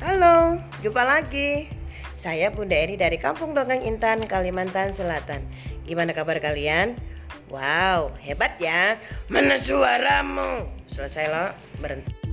Halo, jumpa lagi. Saya Bunda Eri dari Kampung Dongeng Intan, Kalimantan Selatan. Gimana kabar kalian? Wow, hebat ya. Mana suaramu? Selesai loh, berhenti.